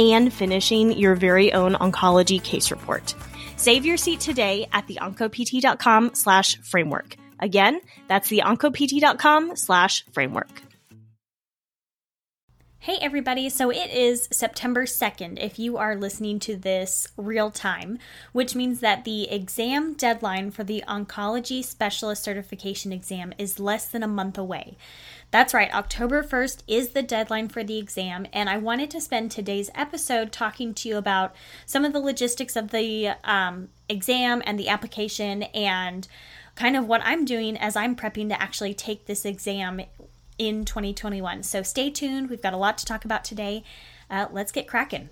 and finishing your very own oncology case report. Save your seat today at the theoncopt.com slash framework. Again, that's the theoncopt.com slash framework. Hey everybody, so it is September 2nd if you are listening to this real time, which means that the exam deadline for the Oncology Specialist Certification exam is less than a month away. That's right, October 1st is the deadline for the exam, and I wanted to spend today's episode talking to you about some of the logistics of the um, exam and the application and kind of what I'm doing as I'm prepping to actually take this exam in 2021. So stay tuned. We've got a lot to talk about today. Uh, let's get cracking.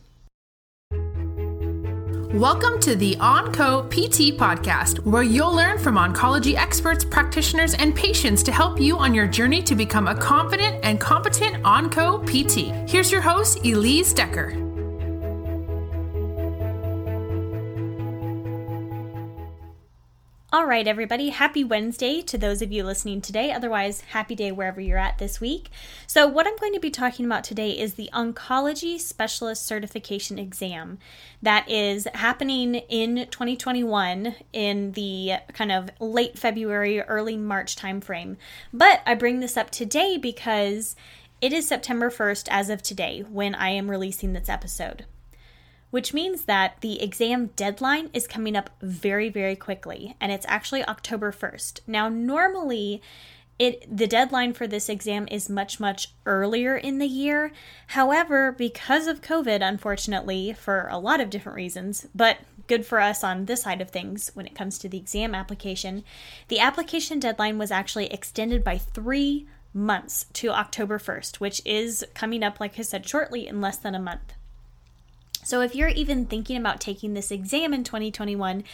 Welcome to the OnCo PT podcast, where you'll learn from oncology experts, practitioners, and patients to help you on your journey to become a confident and competent OnCo PT. Here's your host, Elise Decker. All right, everybody, happy Wednesday to those of you listening today. Otherwise, happy day wherever you're at this week. So, what I'm going to be talking about today is the Oncology Specialist Certification Exam that is happening in 2021 in the kind of late February, early March timeframe. But I bring this up today because it is September 1st as of today when I am releasing this episode which means that the exam deadline is coming up very, very quickly, and it's actually October 1st. Now, normally, it the deadline for this exam is much much earlier in the year. However, because of COVID, unfortunately, for a lot of different reasons, but good for us on this side of things when it comes to the exam application, the application deadline was actually extended by 3 months to October 1st, which is coming up like I said shortly in less than a month. So, if you're even thinking about taking this exam in 2021,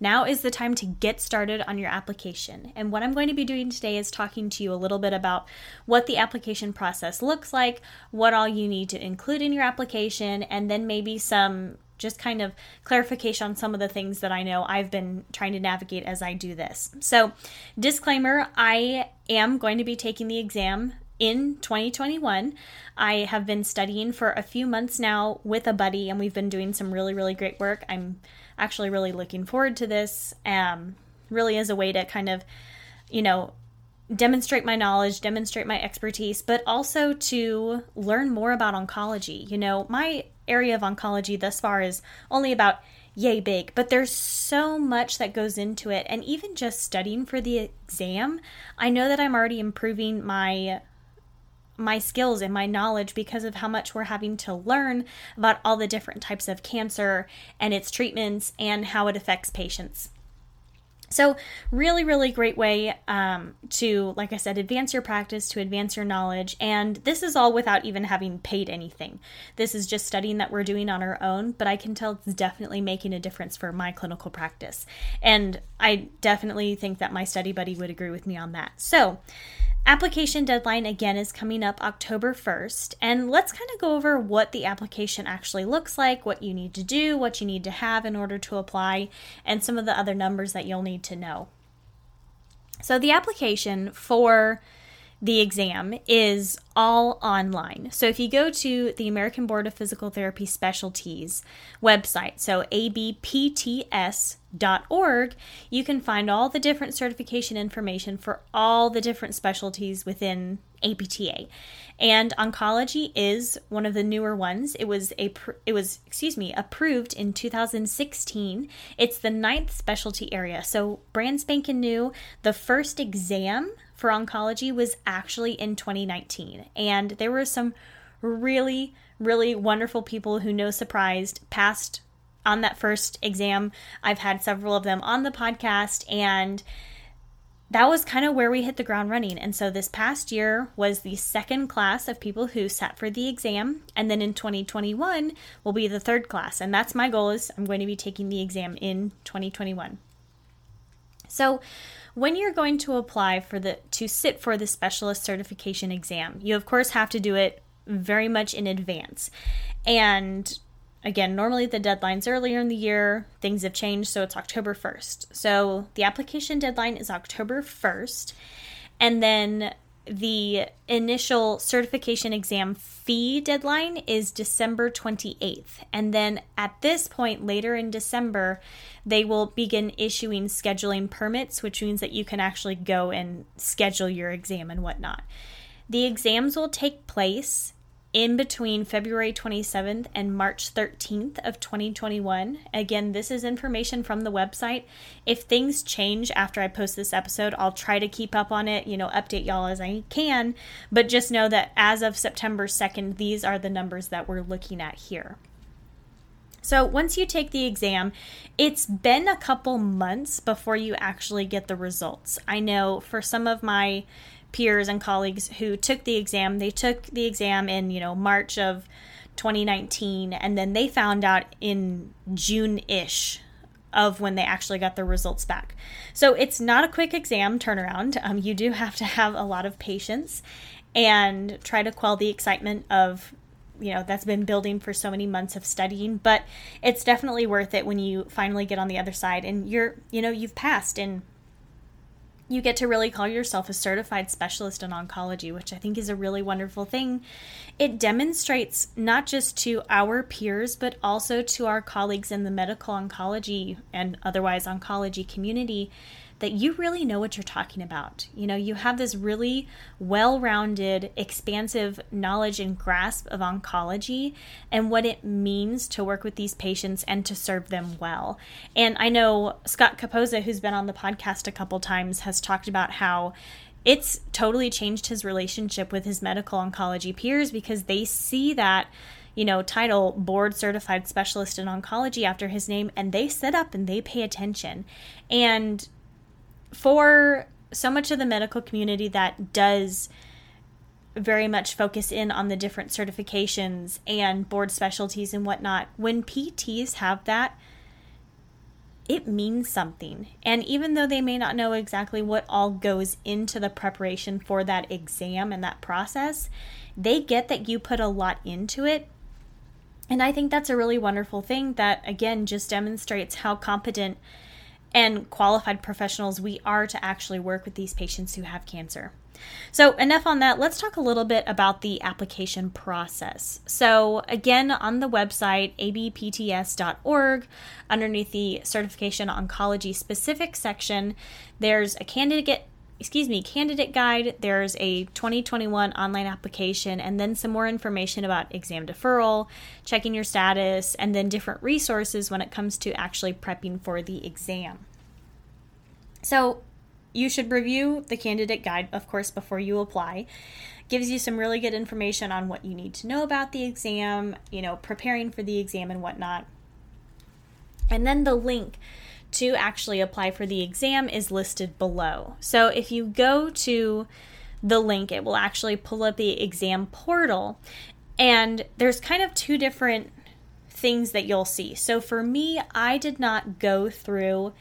now is the time to get started on your application. And what I'm going to be doing today is talking to you a little bit about what the application process looks like, what all you need to include in your application, and then maybe some just kind of clarification on some of the things that I know I've been trying to navigate as I do this. So, disclaimer I am going to be taking the exam in 2021. I have been studying for a few months now with a buddy, and we've been doing some really, really great work. I'm actually really looking forward to this, um, really as a way to kind of, you know, demonstrate my knowledge, demonstrate my expertise, but also to learn more about oncology. You know, my area of oncology thus far is only about yay big, but there's so much that goes into it. And even just studying for the exam, I know that I'm already improving my my skills and my knowledge because of how much we're having to learn about all the different types of cancer and its treatments and how it affects patients. So, really, really great way um, to, like I said, advance your practice, to advance your knowledge. And this is all without even having paid anything. This is just studying that we're doing on our own, but I can tell it's definitely making a difference for my clinical practice. And I definitely think that my study buddy would agree with me on that. So, Application deadline again is coming up October 1st, and let's kind of go over what the application actually looks like, what you need to do, what you need to have in order to apply, and some of the other numbers that you'll need to know. So, the application for the exam is all online. So if you go to the American Board of Physical Therapy Specialties website, so abpts.org, you can find all the different certification information for all the different specialties within APTA. And oncology is one of the newer ones. It was a it was excuse me approved in 2016. It's the ninth specialty area, so brand spanking new. The first exam for oncology was actually in 2019. And there were some really, really wonderful people who, no surprised, passed on that first exam. I've had several of them on the podcast, and that was kind of where we hit the ground running. And so this past year was the second class of people who sat for the exam. And then in 2021 will be the third class. And that's my goal is I'm going to be taking the exam in 2021. So when you're going to apply for the to sit for the specialist certification exam, you of course have to do it very much in advance. And again, normally the deadline's earlier in the year. Things have changed, so it's October 1st. So the application deadline is October 1st. And then the initial certification exam fee deadline is December 28th. And then at this point, later in December, they will begin issuing scheduling permits, which means that you can actually go and schedule your exam and whatnot. The exams will take place in between February 27th and March 13th of 2021. Again, this is information from the website. If things change after I post this episode, I'll try to keep up on it, you know, update y'all as I can, but just know that as of September 2nd, these are the numbers that we're looking at here. So, once you take the exam, it's been a couple months before you actually get the results. I know for some of my peers and colleagues who took the exam. They took the exam in, you know, March of 2019 and then they found out in June-ish of when they actually got the results back. So it's not a quick exam turnaround. Um, you do have to have a lot of patience and try to quell the excitement of you know that's been building for so many months of studying but it's definitely worth it when you finally get on the other side and you're you know you've passed and you get to really call yourself a certified specialist in oncology, which I think is a really wonderful thing. It demonstrates not just to our peers, but also to our colleagues in the medical oncology and otherwise oncology community that you really know what you're talking about. You know, you have this really well rounded, expansive knowledge and grasp of oncology and what it means to work with these patients and to serve them well. And I know Scott Capozza, who's been on the podcast a couple times, has talked about how it's totally changed his relationship with his medical oncology peers because they see that you know, title board certified specialist in oncology after his name, and they sit up and they pay attention. And for so much of the medical community that does very much focus in on the different certifications and board specialties and whatnot, when PTs have that, it means something. And even though they may not know exactly what all goes into the preparation for that exam and that process, they get that you put a lot into it. And I think that's a really wonderful thing that, again, just demonstrates how competent and qualified professionals we are to actually work with these patients who have cancer. So, enough on that. Let's talk a little bit about the application process. So, again, on the website abpts.org, underneath the certification oncology specific section, there's a candidate excuse me, candidate guide. There's a 2021 online application, and then some more information about exam deferral, checking your status, and then different resources when it comes to actually prepping for the exam. So, you should review the candidate guide, of course, before you apply. Gives you some really good information on what you need to know about the exam, you know, preparing for the exam and whatnot. And then the link to actually apply for the exam is listed below. So if you go to the link, it will actually pull up the exam portal. And there's kind of two different things that you'll see. So for me, I did not go through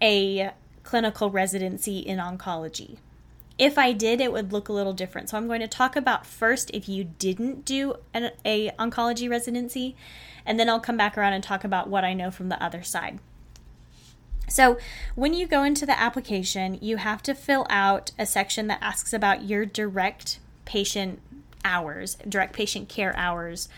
a clinical residency in oncology. If I did, it would look a little different. So I'm going to talk about first if you didn't do an a oncology residency, and then I'll come back around and talk about what I know from the other side. So, when you go into the application, you have to fill out a section that asks about your direct patient hours, direct patient care hours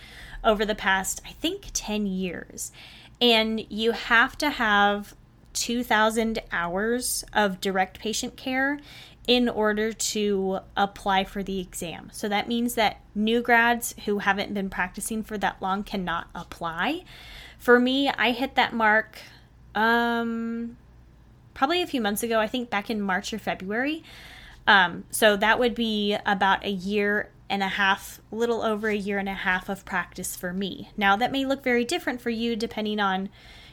over the past, I think, 10 years. And you have to have 2,000 hours of direct patient care in order to apply for the exam. So that means that new grads who haven't been practicing for that long cannot apply. For me, I hit that mark um, probably a few months ago, I think back in March or February. Um, so that would be about a year and a half, little over a year and a half of practice for me. Now, that may look very different for you depending on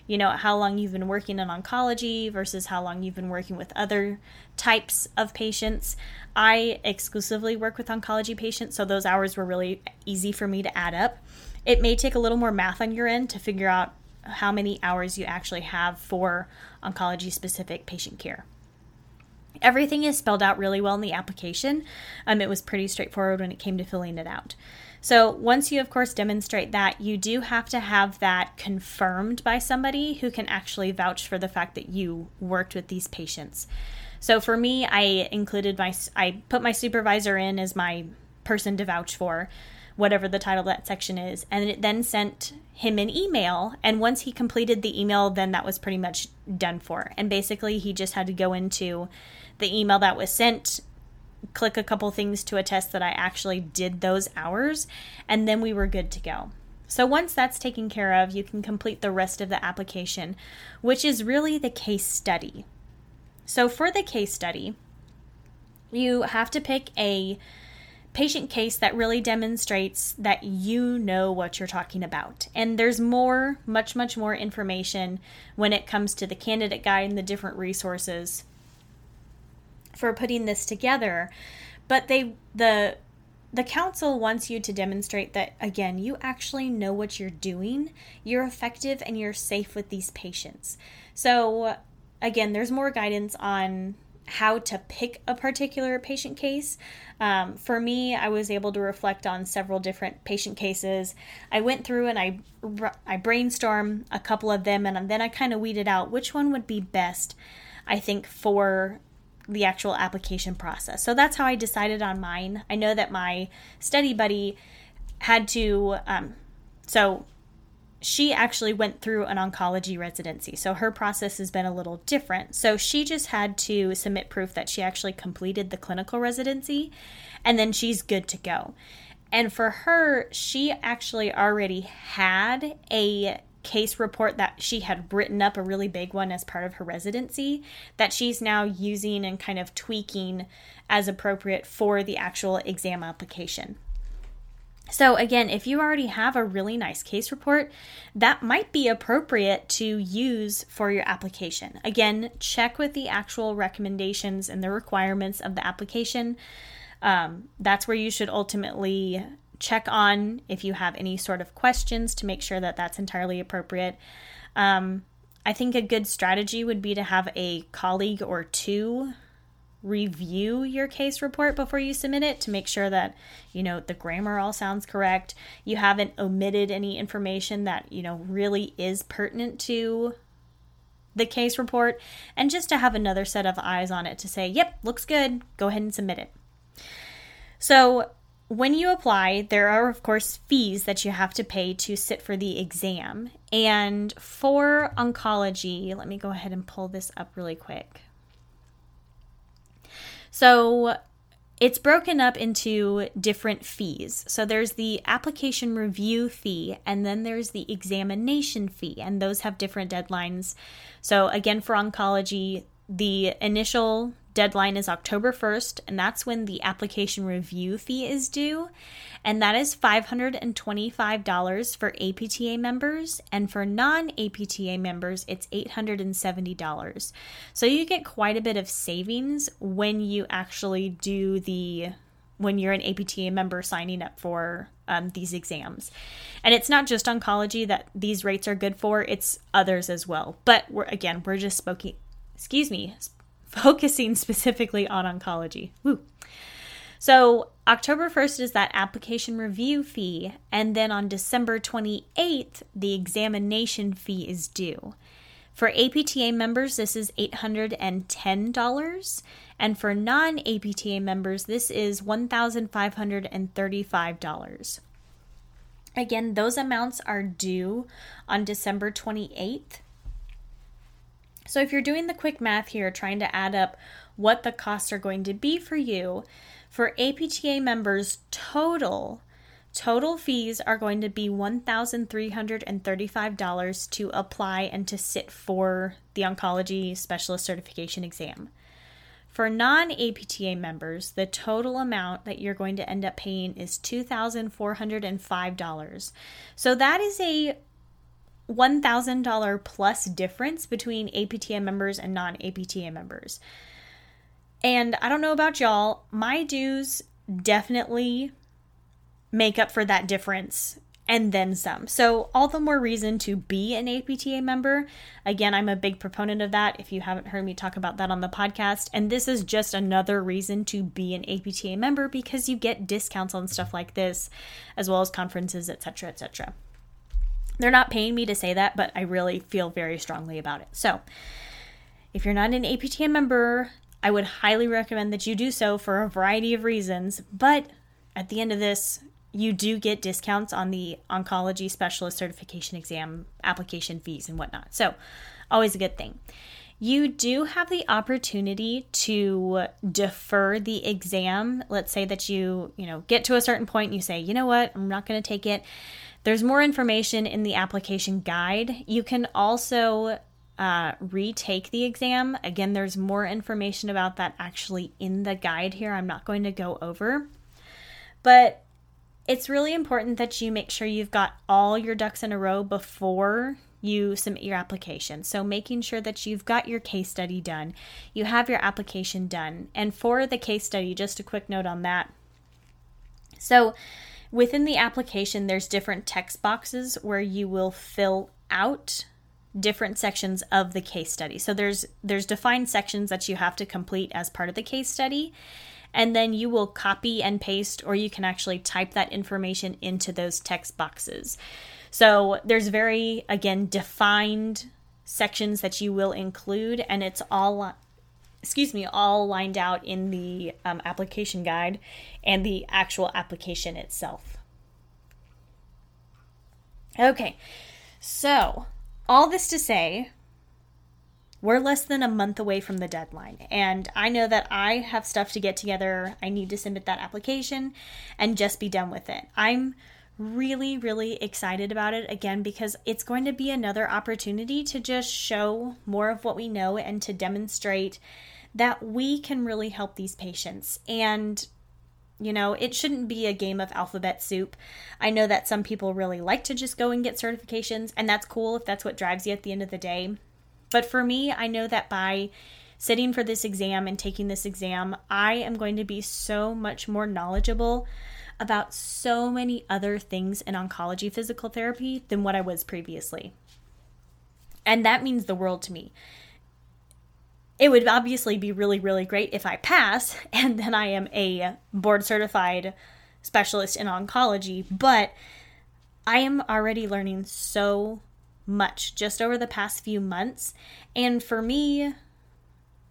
you know, how long you've been working in oncology versus how long you've been working with other types of patients. I exclusively work with oncology patients, so those hours were really easy for me to add up. It may take a little more math on your end to figure out how many hours you actually have for oncology specific patient care. Everything is spelled out really well in the application. Um, it was pretty straightforward when it came to filling it out. So, once you, of course, demonstrate that, you do have to have that confirmed by somebody who can actually vouch for the fact that you worked with these patients. So, for me, I included my, I put my supervisor in as my person to vouch for whatever the title of that section is, and it then sent him an email. And once he completed the email, then that was pretty much done for. And basically, he just had to go into the email that was sent, click a couple things to attest that I actually did those hours, and then we were good to go. So once that's taken care of, you can complete the rest of the application, which is really the case study. So for the case study, you have to pick a patient case that really demonstrates that you know what you're talking about. And there's more, much, much more information when it comes to the candidate guide and the different resources for putting this together. But they the the council wants you to demonstrate that again you actually know what you're doing you're effective and you're safe with these patients so again there's more guidance on how to pick a particular patient case um, for me i was able to reflect on several different patient cases i went through and i i brainstormed a couple of them and then i kind of weeded out which one would be best i think for the actual application process. So that's how I decided on mine. I know that my study buddy had to, um, so she actually went through an oncology residency. So her process has been a little different. So she just had to submit proof that she actually completed the clinical residency and then she's good to go. And for her, she actually already had a case report that she had written up a really big one as part of her residency that she's now using and kind of tweaking as appropriate for the actual exam application. So, again, if you already have a really nice case report, that might be appropriate to use for your application. Again, check with the actual recommendations and the requirements of the application. Um, that's where you should ultimately check on if you have any sort of questions to make sure that that's entirely appropriate. Um, I think a good strategy would be to have a colleague or two review your case report before you submit it to make sure that you know the grammar all sounds correct you haven't omitted any information that you know really is pertinent to the case report and just to have another set of eyes on it to say yep looks good go ahead and submit it so when you apply, there are, of course, fees that you have to pay to sit for the exam. And for oncology, let me go ahead and pull this up really quick. So it's broken up into different fees. So there's the application review fee, and then there's the examination fee, and those have different deadlines. So, again, for oncology, the initial deadline is October 1st, and that's when the application review fee is due. And that is $525 for APTA members, and for non APTA members, it's $870. So you get quite a bit of savings when you actually do the when you're an APTA member signing up for um, these exams. And it's not just oncology that these rates are good for, it's others as well. But we're again, we're just speaking, excuse me, focusing specifically on oncology. Woo. So, October 1st is that application review fee, and then on December 28th, the examination fee is due. For APTA members, this is $810, and for non APTA members, this is $1,535. Again, those amounts are due on December 28th. So if you're doing the quick math here, trying to add up what the costs are going to be for you, for APTA members total, total fees are going to be $1,335 to apply and to sit for the oncology specialist certification exam. For non APTA members, the total amount that you're going to end up paying is $2,405. So that is a $1,000 plus difference between APTA members and non APTA members. And I don't know about y'all, my dues definitely make up for that difference and then some. So, all the more reason to be an APTA member. Again, I'm a big proponent of that if you haven't heard me talk about that on the podcast. And this is just another reason to be an APTA member because you get discounts on stuff like this, as well as conferences, etc., etc. They're not paying me to say that, but I really feel very strongly about it. So, if you're not an APTA member, I would highly recommend that you do so for a variety of reasons. But at the end of this, you do get discounts on the oncology specialist certification exam application fees and whatnot. So, always a good thing. You do have the opportunity to defer the exam. Let's say that you, you know, get to a certain point and you say, "You know what? I'm not going to take it." There's more information in the application guide. You can also uh, retake the exam. Again, there's more information about that actually in the guide here. I'm not going to go over. But it's really important that you make sure you've got all your ducks in a row before you submit your application. So, making sure that you've got your case study done, you have your application done. And for the case study, just a quick note on that. So, within the application, there's different text boxes where you will fill out different sections of the case study. So there's there's defined sections that you have to complete as part of the case study and then you will copy and paste, or you can actually type that information into those text boxes. So there's very, again, defined sections that you will include, and it's all excuse me, all lined out in the um, application guide and the actual application itself. Okay, so all this to say, we're less than a month away from the deadline. And I know that I have stuff to get together. I need to submit that application and just be done with it. I'm really, really excited about it again because it's going to be another opportunity to just show more of what we know and to demonstrate that we can really help these patients. And you know, it shouldn't be a game of alphabet soup. I know that some people really like to just go and get certifications, and that's cool if that's what drives you at the end of the day. But for me, I know that by sitting for this exam and taking this exam, I am going to be so much more knowledgeable about so many other things in oncology physical therapy than what I was previously. And that means the world to me. It would obviously be really, really great if I pass and then I am a board certified specialist in oncology, but I am already learning so much just over the past few months. And for me,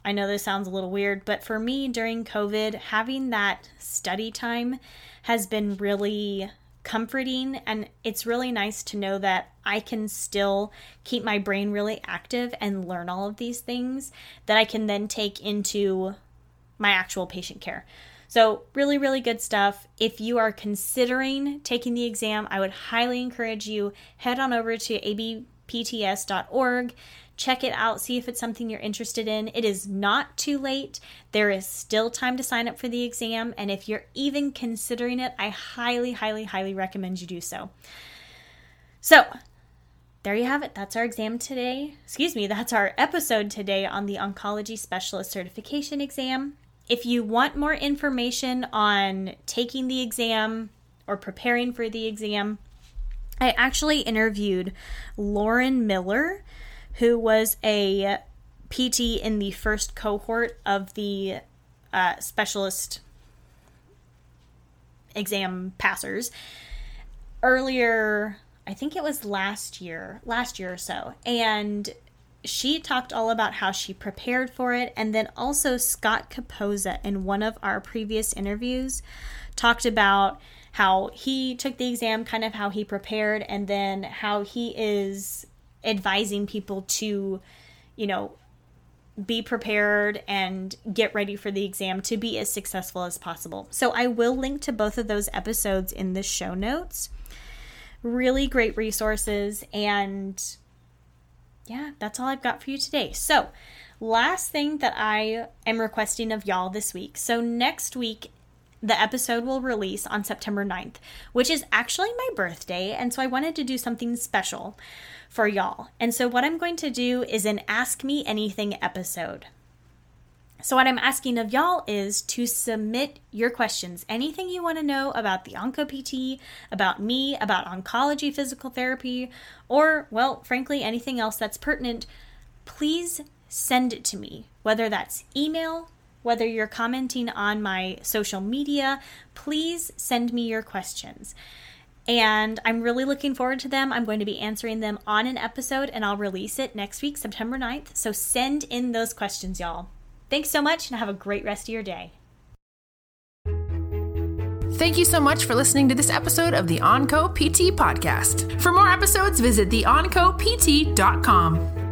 I know this sounds a little weird, but for me during COVID, having that study time has been really comforting and it's really nice to know that I can still keep my brain really active and learn all of these things that I can then take into my actual patient care. So, really, really good stuff. If you are considering taking the exam, I would highly encourage you head on over to abpts.org. Check it out, see if it's something you're interested in. It is not too late. There is still time to sign up for the exam, and if you're even considering it, I highly, highly, highly recommend you do so. So, there you have it. That's our exam today. Excuse me, that's our episode today on the Oncology Specialist Certification exam. If you want more information on taking the exam or preparing for the exam, I actually interviewed Lauren Miller, who was a PT in the first cohort of the uh, specialist exam passers earlier i think it was last year last year or so and she talked all about how she prepared for it. And then also, Scott Capozza, in one of our previous interviews, talked about how he took the exam, kind of how he prepared, and then how he is advising people to, you know, be prepared and get ready for the exam to be as successful as possible. So, I will link to both of those episodes in the show notes. Really great resources and yeah, that's all I've got for you today. So, last thing that I am requesting of y'all this week. So, next week, the episode will release on September 9th, which is actually my birthday. And so I wanted to do something special for y'all. And so what I'm going to do is an Ask Me Anything episode. So, what I'm asking of y'all is to submit your questions. Anything you want to know about the OncoPT, about me, about oncology physical therapy, or, well, frankly, anything else that's pertinent, please send it to me. Whether that's email, whether you're commenting on my social media, please send me your questions. And I'm really looking forward to them. I'm going to be answering them on an episode and I'll release it next week, September 9th. So send in those questions, y'all. Thanks so much and have a great rest of your day. Thank you so much for listening to this episode of the Onco PT podcast. For more episodes, visit theoncopt.com.